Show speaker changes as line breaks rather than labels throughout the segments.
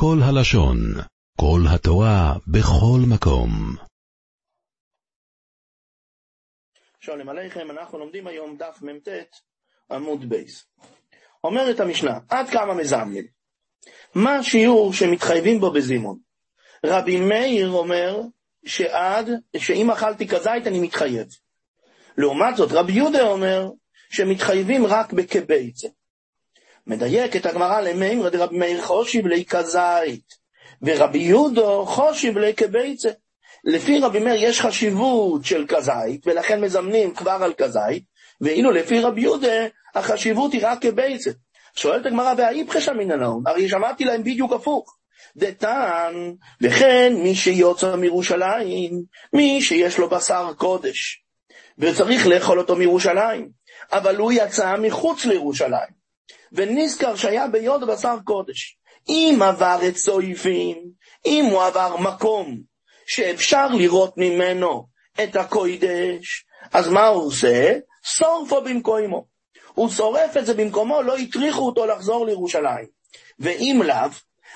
כל הלשון, כל התורה, בכל מקום.
שלום עליכם, אנחנו לומדים היום דף מ"ט עמוד בייס. אומרת המשנה, עד כמה מזמנים? מה השיעור שמתחייבים בו בזימון? רבי מאיר אומר שעד, שאם אכלתי כזית אני מתחייב. לעומת זאת, רבי יהודה אומר שמתחייבים רק בכבייצה. מדייקת הגמרא למימרא דרבי מאיר חושיב לי כזית, ורבי יהודו חושיב לי כבייצה. לפי רבי מאיר יש חשיבות של כזית, ולכן מזמנים כבר על כזית, ואילו לפי רבי יהודה החשיבות היא רק כבייצה. שואלת הגמרא, והאיפכא שמינא נאום? הרי שמעתי להם בדיוק הפוך. דתן, וכן מי שיוצא מירושלים, מי שיש לו בשר קודש, וצריך לאכול אותו מירושלים, אבל הוא יצא מחוץ לירושלים, ונזכר שהיה ביוד בשר קודש. אם עבר את סויפים, אם הוא עבר מקום שאפשר לראות ממנו את הקוידש, אז מה הוא עושה? שורפו במקומו. הוא שורף את זה במקומו, לא הטריחו אותו לחזור לירושלים. ואם לאו,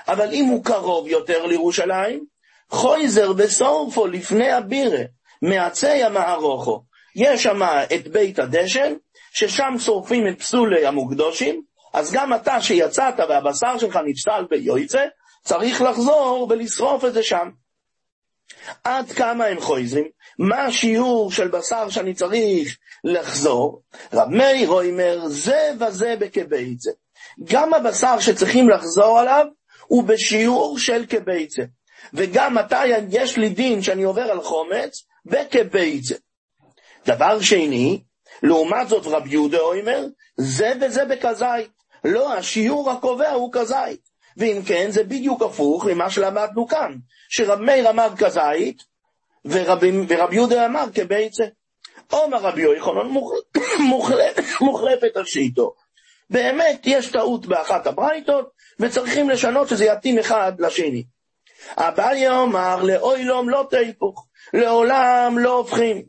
אבל אם הוא קרוב יותר לירושלים, חויזר ושורפו לפני הבירה, מעצי המערוכו. יש שם את בית הדשן, ששם שורפים את פסולי המוקדושים, אז גם אתה שיצאת והבשר שלך נפסל ביועצה, צריך לחזור ולשרוף את זה שם. עד כמה הם חויזרים? מה השיעור של בשר שאני צריך לחזור? רב מאיר אומר, זה וזה בקבייצה. גם הבשר שצריכים לחזור עליו הוא בשיעור של קבייצה. וגם מתי יש לי דין שאני עובר על חומץ? בקבייצה. דבר שני, לעומת זאת רב יהודה אומר, זה וזה בכזית. לא, השיעור הקובע הוא כזית. ואם כן, זה בדיוק הפוך למה שלמדנו כאן, שרב מאיר אמר כזית, ורב, ורב יהודה אמר כביצה. עומר רבי יוחנן מוחלפת השיטו. באמת יש טעות באחת הברייתות, וצריכים לשנות שזה יתאים אחד לשני. אביי אומר לאוילום לא תהפוך, לעולם לא הופכים.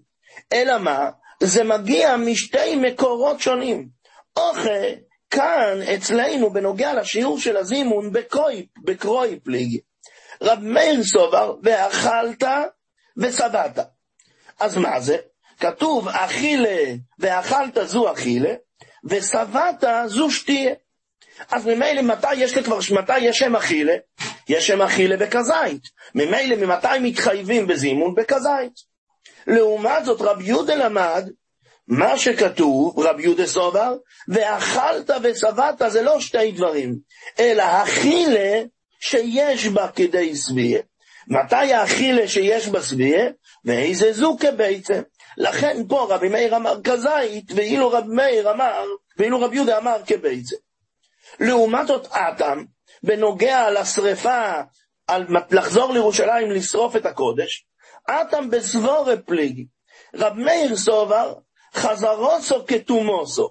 אלא מה? זה מגיע משתי מקורות שונים. אוכל כאן, אצלנו, בנוגע לשיעור של הזימון, בקרויפ, בקרויפליג. רב מאיר סובר, ואכלת ושבעת. אז מה זה? כתוב, אכילה ואכלת זו אכילה, ושבעת זו שתיה. אז ממילא מתי יש כבר, מתי יש שם אכילה? יש שם אכילה בכזית. ממילא ממתי מתחייבים בזימון? בכזית. לעומת זאת, רב יהודה למד מה שכתוב, רבי יהודה סובר, ואכלת ושבעת זה לא שתי דברים, אלא אכילה שיש בה כדי שביעה. מתי האכילה שיש בה שביעה? ואיזה זו כביצה. לכן פה רבי מאיר אמר כזית, ואילו רבי מאיר אמר, ואילו רבי יהודה אמר כביצה. לעומת זאת אטם, בנוגע לשרפה, על לחזור לירושלים לשרוף את הקודש, אטם בסבורה פליג. רב מאיר סובר, חזרוסו כתומוסו.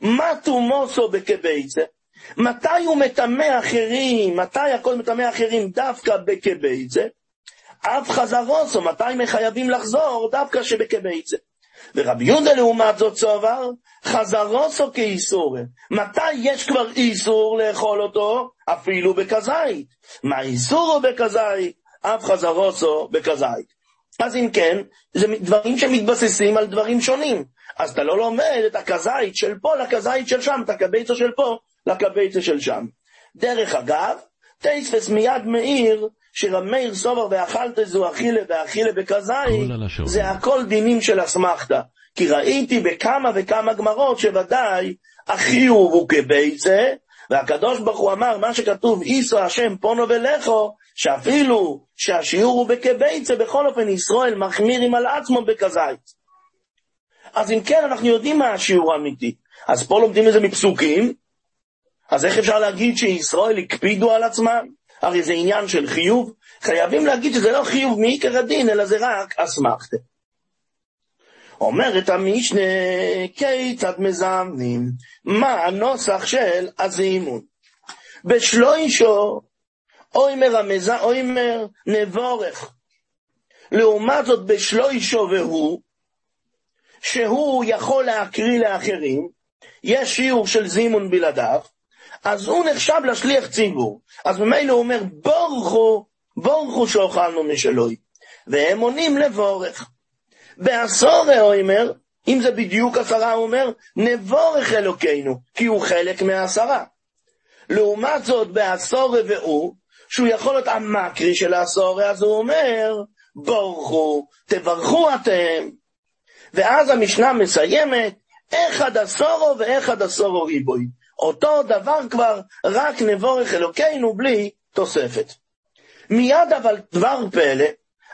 מה תומוסו בקבייצה? מתי הוא מטמא אחרים? מתי הכל מטמא אחרים דווקא בקבייצה? אף חזרוסו, מתי מחייבים לחזור דווקא שבקבייצה? ורבי יהודה לעומת זאת סובר, חזרוסו כאיסור. מתי יש כבר איסור לאכול אותו? אפילו בכזית. מה איסורו בכזית? אף חזרוסו בכזית. אז אם כן, זה דברים שמתבססים על דברים שונים. אז אתה לא לומד את הכזית של פה לכזית של שם, את הקבייצה של פה לקבייצה של שם. דרך אגב, טייספס מיד מאיר שרב מאיר סובר ואכלת זו אכילה ואכילה בכזית, זה הכל דינים של אסמכתא. כי ראיתי בכמה וכמה גמרות שוודאי החיוב הוא כבייצה, והקדוש ברוך הוא אמר, מה שכתוב, איסו השם פונו ולכו, שאפילו שהשיעור הוא בכבייצה, בכל אופן ישראל מחמירים על עצמו בכזית. אז אם כן, אנחנו יודעים מה השיעור האמיתי. אז פה לומדים את זה מפסוקים, אז איך אפשר להגיד שישראל הקפידו על עצמם? הרי זה עניין של חיוב. חייבים להגיד שזה לא חיוב מעיקר הדין, אלא זה רק אסמכתה. אומרת המשנה, כיצד מזמנים? מה הנוסח של הזימון? בשלוישו, אוימר המז... אוימר נבורך. לעומת זאת בשלוישו והוא, שהוא יכול להקריא לאחרים, יש שיעור של זימון בלעדיו, אז הוא נחשב לשליח ציבור. אז ממילא הוא אומר, בורכו, בורכו שאוכלנו משלוי. והם עונים לבורך. בעשור הוא אם זה בדיוק עשרה, הוא אומר, נבורך אלוקינו, כי הוא חלק מהעשרה. לעומת זאת, בעשור והוא, שהוא יכול להיות המקרי של העשור, אז הוא אומר, בורכו, תברכו אתם. ואז המשנה מסיימת, אחד עשורו ואחד עשורו ריבוי. אותו דבר כבר, רק נבורך אלוקינו בלי תוספת. מיד אבל דבר פלא,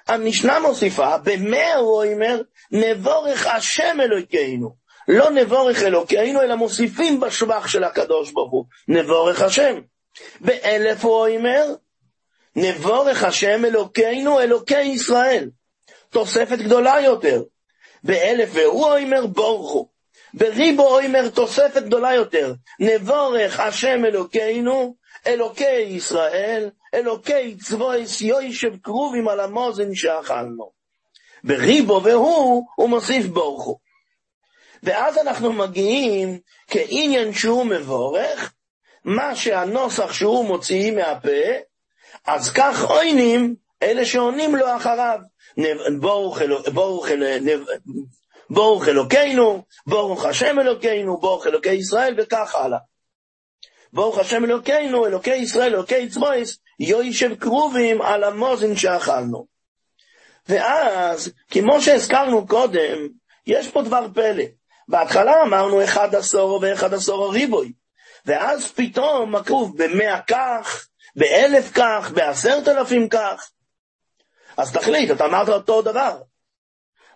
המשנה מוסיפה, במאה אומר, נבורך השם אלוקינו. לא נבורך אלוקינו, אלא מוסיפים בשבח של הקדוש ברוך הוא, נבורך השם. באלף הוא אומר, נבורך השם אלוקינו, אלוקי ישראל. תוספת גדולה יותר. באלף והוא אומר בורכו. בריבו אומר תוספת גדולה יותר. נבורך השם אלוקינו, אלוקי ישראל, אלוקי צבויס יוישב קרובים על המוזן שאכלנו. בריבו והוא, הוא מוסיף בורכו. ואז אנחנו מגיעים כעניין שהוא מבורך, מה שהנוסח שהוא מוציא מהפה, אז כך עוינים אלה שעונים לו אחריו. ברוך אלוקינו, ברוך השם אלוקינו, ברוך אלוקי ישראל, וכך הלאה. ברוך השם אלוקינו, אלוקי ישראל, אלוקי צבויס, יוישב קרובים על המוזן שאכלנו. ואז, כמו שהזכרנו קודם, יש פה דבר פלא. בהתחלה אמרנו אחד עשור ואחד עשור ריבוי, ואז פתאום הכתוב במאה כך, באלף כך, בעשרת אלפים כך. אז תחליט, אתה אמרת אותו דבר.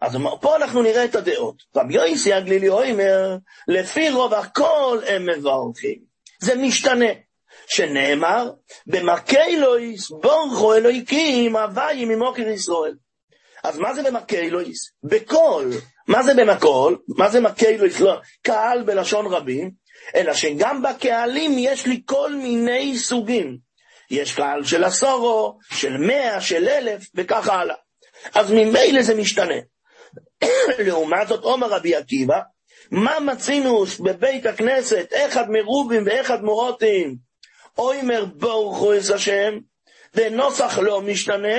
אז פה אנחנו נראה את הדעות. רבי יויסי הגלילי אומר, לפי רוב הכל הם מברכים. זה משתנה. שנאמר, במקלויס בורכו אלוהיקים הוויים ממוקר ישראל. אז מה זה במקלויס? בקול. מה זה במקול? מה זה מקלויס? לא, קהל בלשון רבים, אלא שגם בקהלים יש לי כל מיני סוגים. יש קהל של עשורו, של מאה, של אלף, וכך הלאה. אז ממילא זה משתנה. לעומת זאת, עומר רבי עקיבא, מה מצינו בבית הכנסת, אחד מרובים ואחד מורוטים, אוימר בורכו את השם, ונוסח לא משתנה,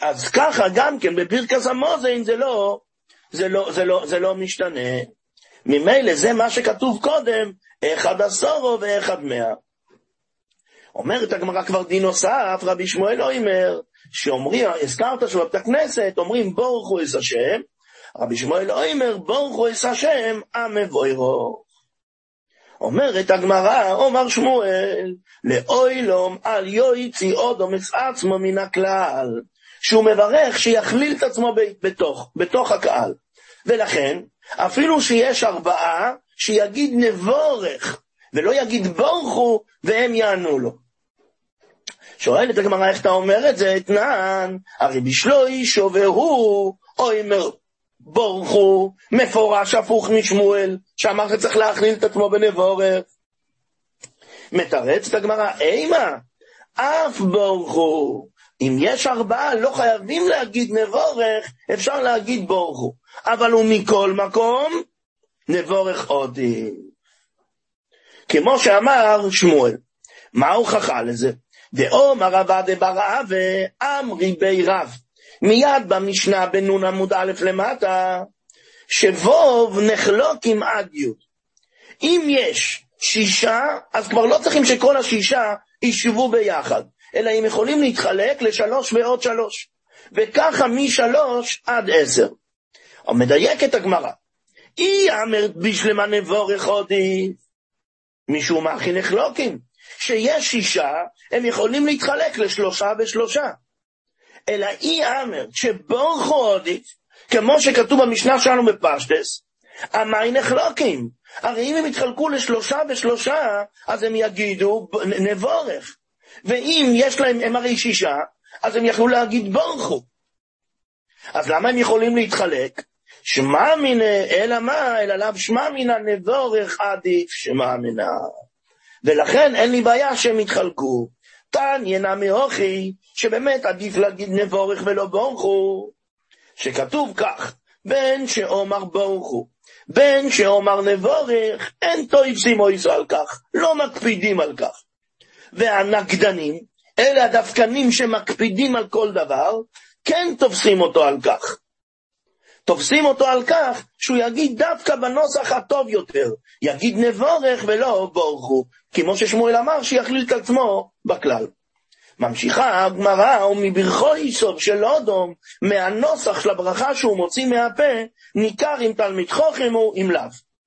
אז ככה גם כן בברכס המוזן זה לא, זה לא, זה לא, זה לא משתנה. ממילא זה מה שכתוב קודם, אחד עשורו ואחד מאה. אומרת הגמרא כבר דין נוסף, רבי שמואל לא אומר, שאומרים, הזכרת שבבית הכנסת, אומרים בורכו את השם, רבי שמואל לא אומר, בורכו את השם, המבוירו. אומרת הגמרא, אומר שמואל, לאוילום על יויצי אודומס עצמו מן הכלל, שהוא מברך שיכליל את עצמו בתוך, בתוך הקהל. ולכן, אפילו שיש ארבעה, שיגיד נבורך, ולא יגיד בורכו, והם יענו לו. שואלת הגמרא איך אתה אומר את זה, אתנן, הרי בשלוי שוברהו, אומר בורכו, מפורש הפוך משמואל, שאמר שצריך להכליל את עצמו בנבורך. מתרצת הגמרא, אימה, אף בורכו. אם יש ארבעה, לא חייבים להגיד נבורך, אפשר להגיד בורכו. אבל הוא מכל מקום, נבורך עודי. כמו שאמר שמואל. מה ההוכחה לזה? דאומר עבד ברעה ואמרי בי רב. מיד במשנה בנון עמוד א' למטה, שווב נחלוק עם עד י'. אם יש שישה, אז כבר לא צריכים שכל השישה יישבו ביחד, אלא הם יכולים להתחלק לשלוש ועוד שלוש. וככה משלוש עד עשר. מדייק את הגמרא. אי אמרת בשלמה נבורך עודי, משום מה הכי נחלוקים. שיש שישה, הם יכולים להתחלק לשלושה ושלושה. אלא אי אמר שבורכו עודית, כמו שכתוב במשנה שלנו בפשטס, המי נחלוקים. הרי אם הם יתחלקו לשלושה ושלושה, אז הם יגידו נבורך. ואם יש להם, הם הרי שישה, אז הם יכלו להגיד בורכו. אז למה הם יכולים להתחלק? שמע מינא, אלא מה? אלא לאו שמע מינא נבורך עדיף שמע מינא. ולכן אין לי בעיה שהם יתחלקו. תניא נמי הוכי, שבאמת עדיף להגיד נבורך ולא בורכו, שכתוב כך, בין שאומר הוא, בין שאומר נבורך, אין תויפסים אויסו על כך, לא מקפידים על כך. והנקדנים, אלה הדווקנים שמקפידים על כל דבר, כן תופסים אותו על כך. תופסים אותו על כך שהוא יגיד דווקא בנוסח הטוב יותר, יגיד נבורך ולא בורכו, כמו ששמואל אמר שיכליל את עצמו בכלל. ממשיכה הגמרא, ומברכו איסוב של אודום, מהנוסח של הברכה שהוא מוציא מהפה, ניכר אם תלמיד חוכם הוא אם לאו.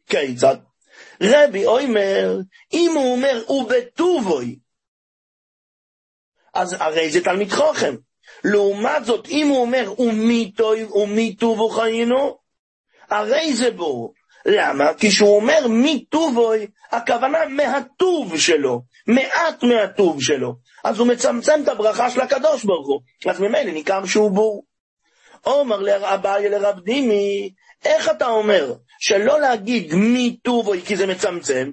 כיצד? רבי אומר, אם הוא אומר ובטובוי, אז הרי זה תלמיד חוכם. לעומת זאת, אם הוא אומר ומי טובו חיינו, הרי זה בור. למה? כי כשהוא אומר מי טובוי, הכוונה מהטוב שלו, מעט מהטוב שלו. אז הוא מצמצם את הברכה של הקדוש ברוך הוא. אז ממילא ניכר שהוא בור. אומר לאביי לרב דימי, איך אתה אומר שלא להגיד מטובו כי זה מצמצם,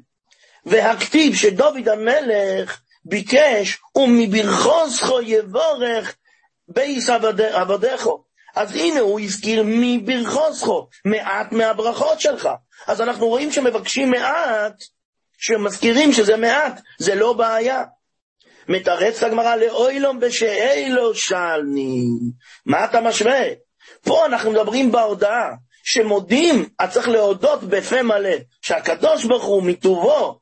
והכתיב שדוד המלך ביקש ומברכתך יבורך בית עבדך. אז הנה הוא הזכיר מברכתך, מעט מהברכות שלך. אז אנחנו רואים שמבקשים מעט, שמזכירים שזה מעט, זה לא בעיה. מתרץ הגמרא לאוילום בשאלו שלני. מה אתה משווה? פה אנחנו מדברים בהודעה, שמודים, אז צריך להודות בפה מלא, שהקדוש ברוך הוא מטובו,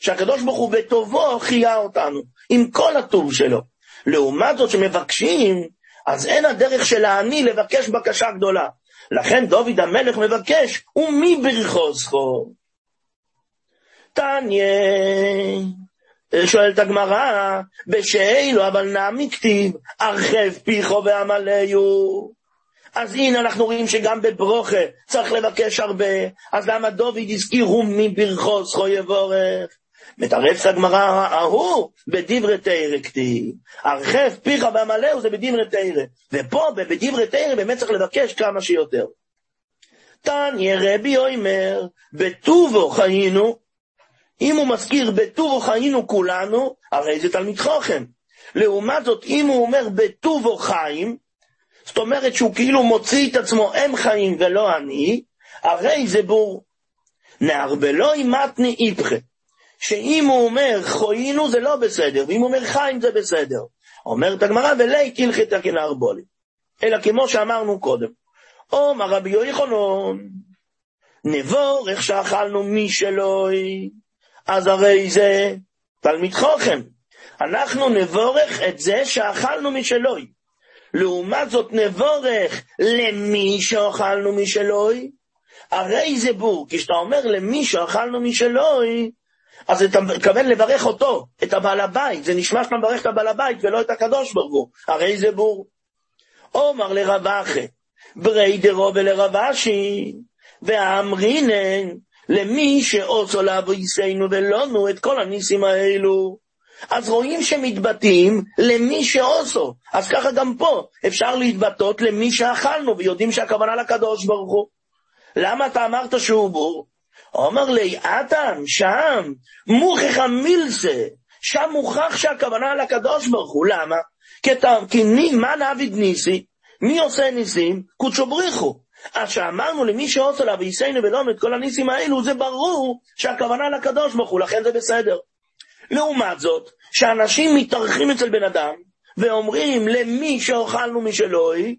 שהקדוש ברוך הוא בטובו חיה אותנו, עם כל הטוב שלו. לעומת זאת שמבקשים, אז אין הדרך של העני לבקש בקשה גדולה. לכן דוד המלך מבקש, ומי ברכו זכור? תניא, שואלת הגמרא, בשאלו אבל נעמי כתיב, הרחב פיכו ועמליו. אז הנה אנחנו רואים שגם בברוכה צריך לבקש הרבה, אז למה דוד הזכיר הוא מברכו זכו יבורך? מתרץ הגמרא ההוא בדברי תרא כתיב, הרחב פיך ועמלהו זה בדברי תרא, ופה בדברי תרא באמת צריך לבקש כמה שיותר. תניא רבי אומר, בטובו חיינו, אם הוא מזכיר בטובו חיינו כולנו, הרי זה תלמיד חוכם. לעומת זאת, אם הוא אומר בטובו חיים, זאת אומרת שהוא כאילו מוציא את עצמו הם חיים ולא אני, הרי זה בור. נערבלוי מתני איפכה. שאם הוא אומר חוינו זה לא בסדר, ואם הוא אומר חיים זה בסדר. אומרת הגמרא, ולי תלכתא כנערבולי. אלא כמו שאמרנו קודם. אומר רבי יוחנן, נבורך שאכלנו משלוי, אז הרי זה תלמיד חוכם. אנחנו נבורך את זה שאכלנו משלוי. לעומת זאת נבורך למי שאכלנו משלוי, הרי זה בור, כשאתה אומר למי שאכלנו משלוי, אז אתה מתכוון לברך אותו, את הבעל הבית, זה נשמע שאתה מברך את הבעל הבית ולא את הקדוש ברוך הוא, הרי זה בור. אומר לרב אחי, ברי דרו ולרב אשי, ואמרינן למי שעושו לאבויסנו ולונו את כל הניסים האלו. אז רואים שמתבטאים למי שעושו. אז ככה גם פה, אפשר להתבטאות למי שאכלנו, ויודעים שהכוונה לקדוש ברוך הוא. למה אתה אמרת שהוא בור? אומר לי, אטם, שם, מוכיח מילסה, שם מוכח שהכוונה לקדוש ברוך הוא, למה? כי מה נעביד ניסי? מי עושה ניסים? קודשו בריחו. אז שאמרנו למי שעושה לה וייסיינו ולא את כל הניסים האלו, זה ברור שהכוונה לקדוש ברוך הוא, לכן זה בסדר. לעומת זאת, שאנשים מתארחים אצל בן אדם, ואומרים למי שאוכלנו משלוי,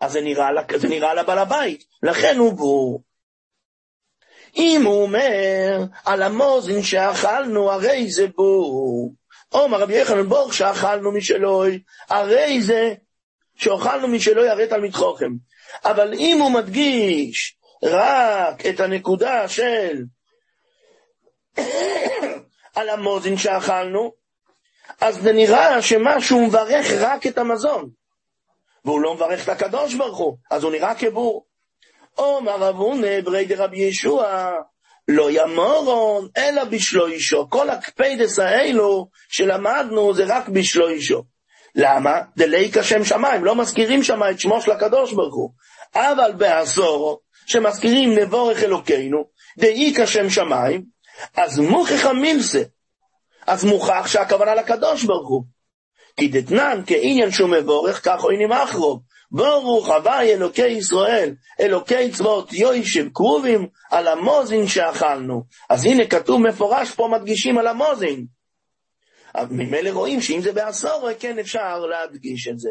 אז זה נראה, זה נראה לבעל הבית, לכן הוא בור. אם הוא אומר על המוזין שאכלנו, הרי זה בור. אומר רבי יחנן בור שאכלנו משלוי, הרי זה שאוכלנו משלוי הרי תלמיד חוכם. אבל אם הוא מדגיש רק את הנקודה של על המוזין שאכלנו, אז זה נראה שמה שהוא מברך רק את המזון, והוא לא מברך את הקדוש ברוך הוא, אז הוא נראה כבור. אומר רב הונא ברי דרבי ישוע, לא ימורון, אלא בשלוישו. כל הקפדס האלו שלמדנו זה רק בשלוישו. למה? דליקה שם שמיים, לא מזכירים שם את שמו של הקדוש ברוך הוא. אבל בעשורו, שמזכירים נבורך אלוקינו, דאיקה שם שמיים, אז מוכיח מילסה. אז מוכח שהכוונה לקדוש ברוך הוא. כי דתנן כעניין שהוא מבורך, כך עוינים אחרוב. ברוך הווי אלוקי ישראל, אלוקי צבאות יוישב קרובים על המוזין שאכלנו. אז הנה כתוב מפורש פה מדגישים על המוזין. ממילא רואים שאם זה בעשור, כן אפשר להדגיש את זה.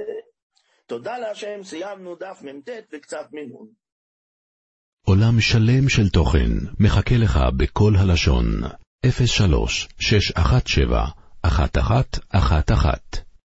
תודה להשם, סיימנו דף מ"ט וקצת מנון.
עולם שלם של תוכן מחכה לך בכל הלשון, 03 617 1111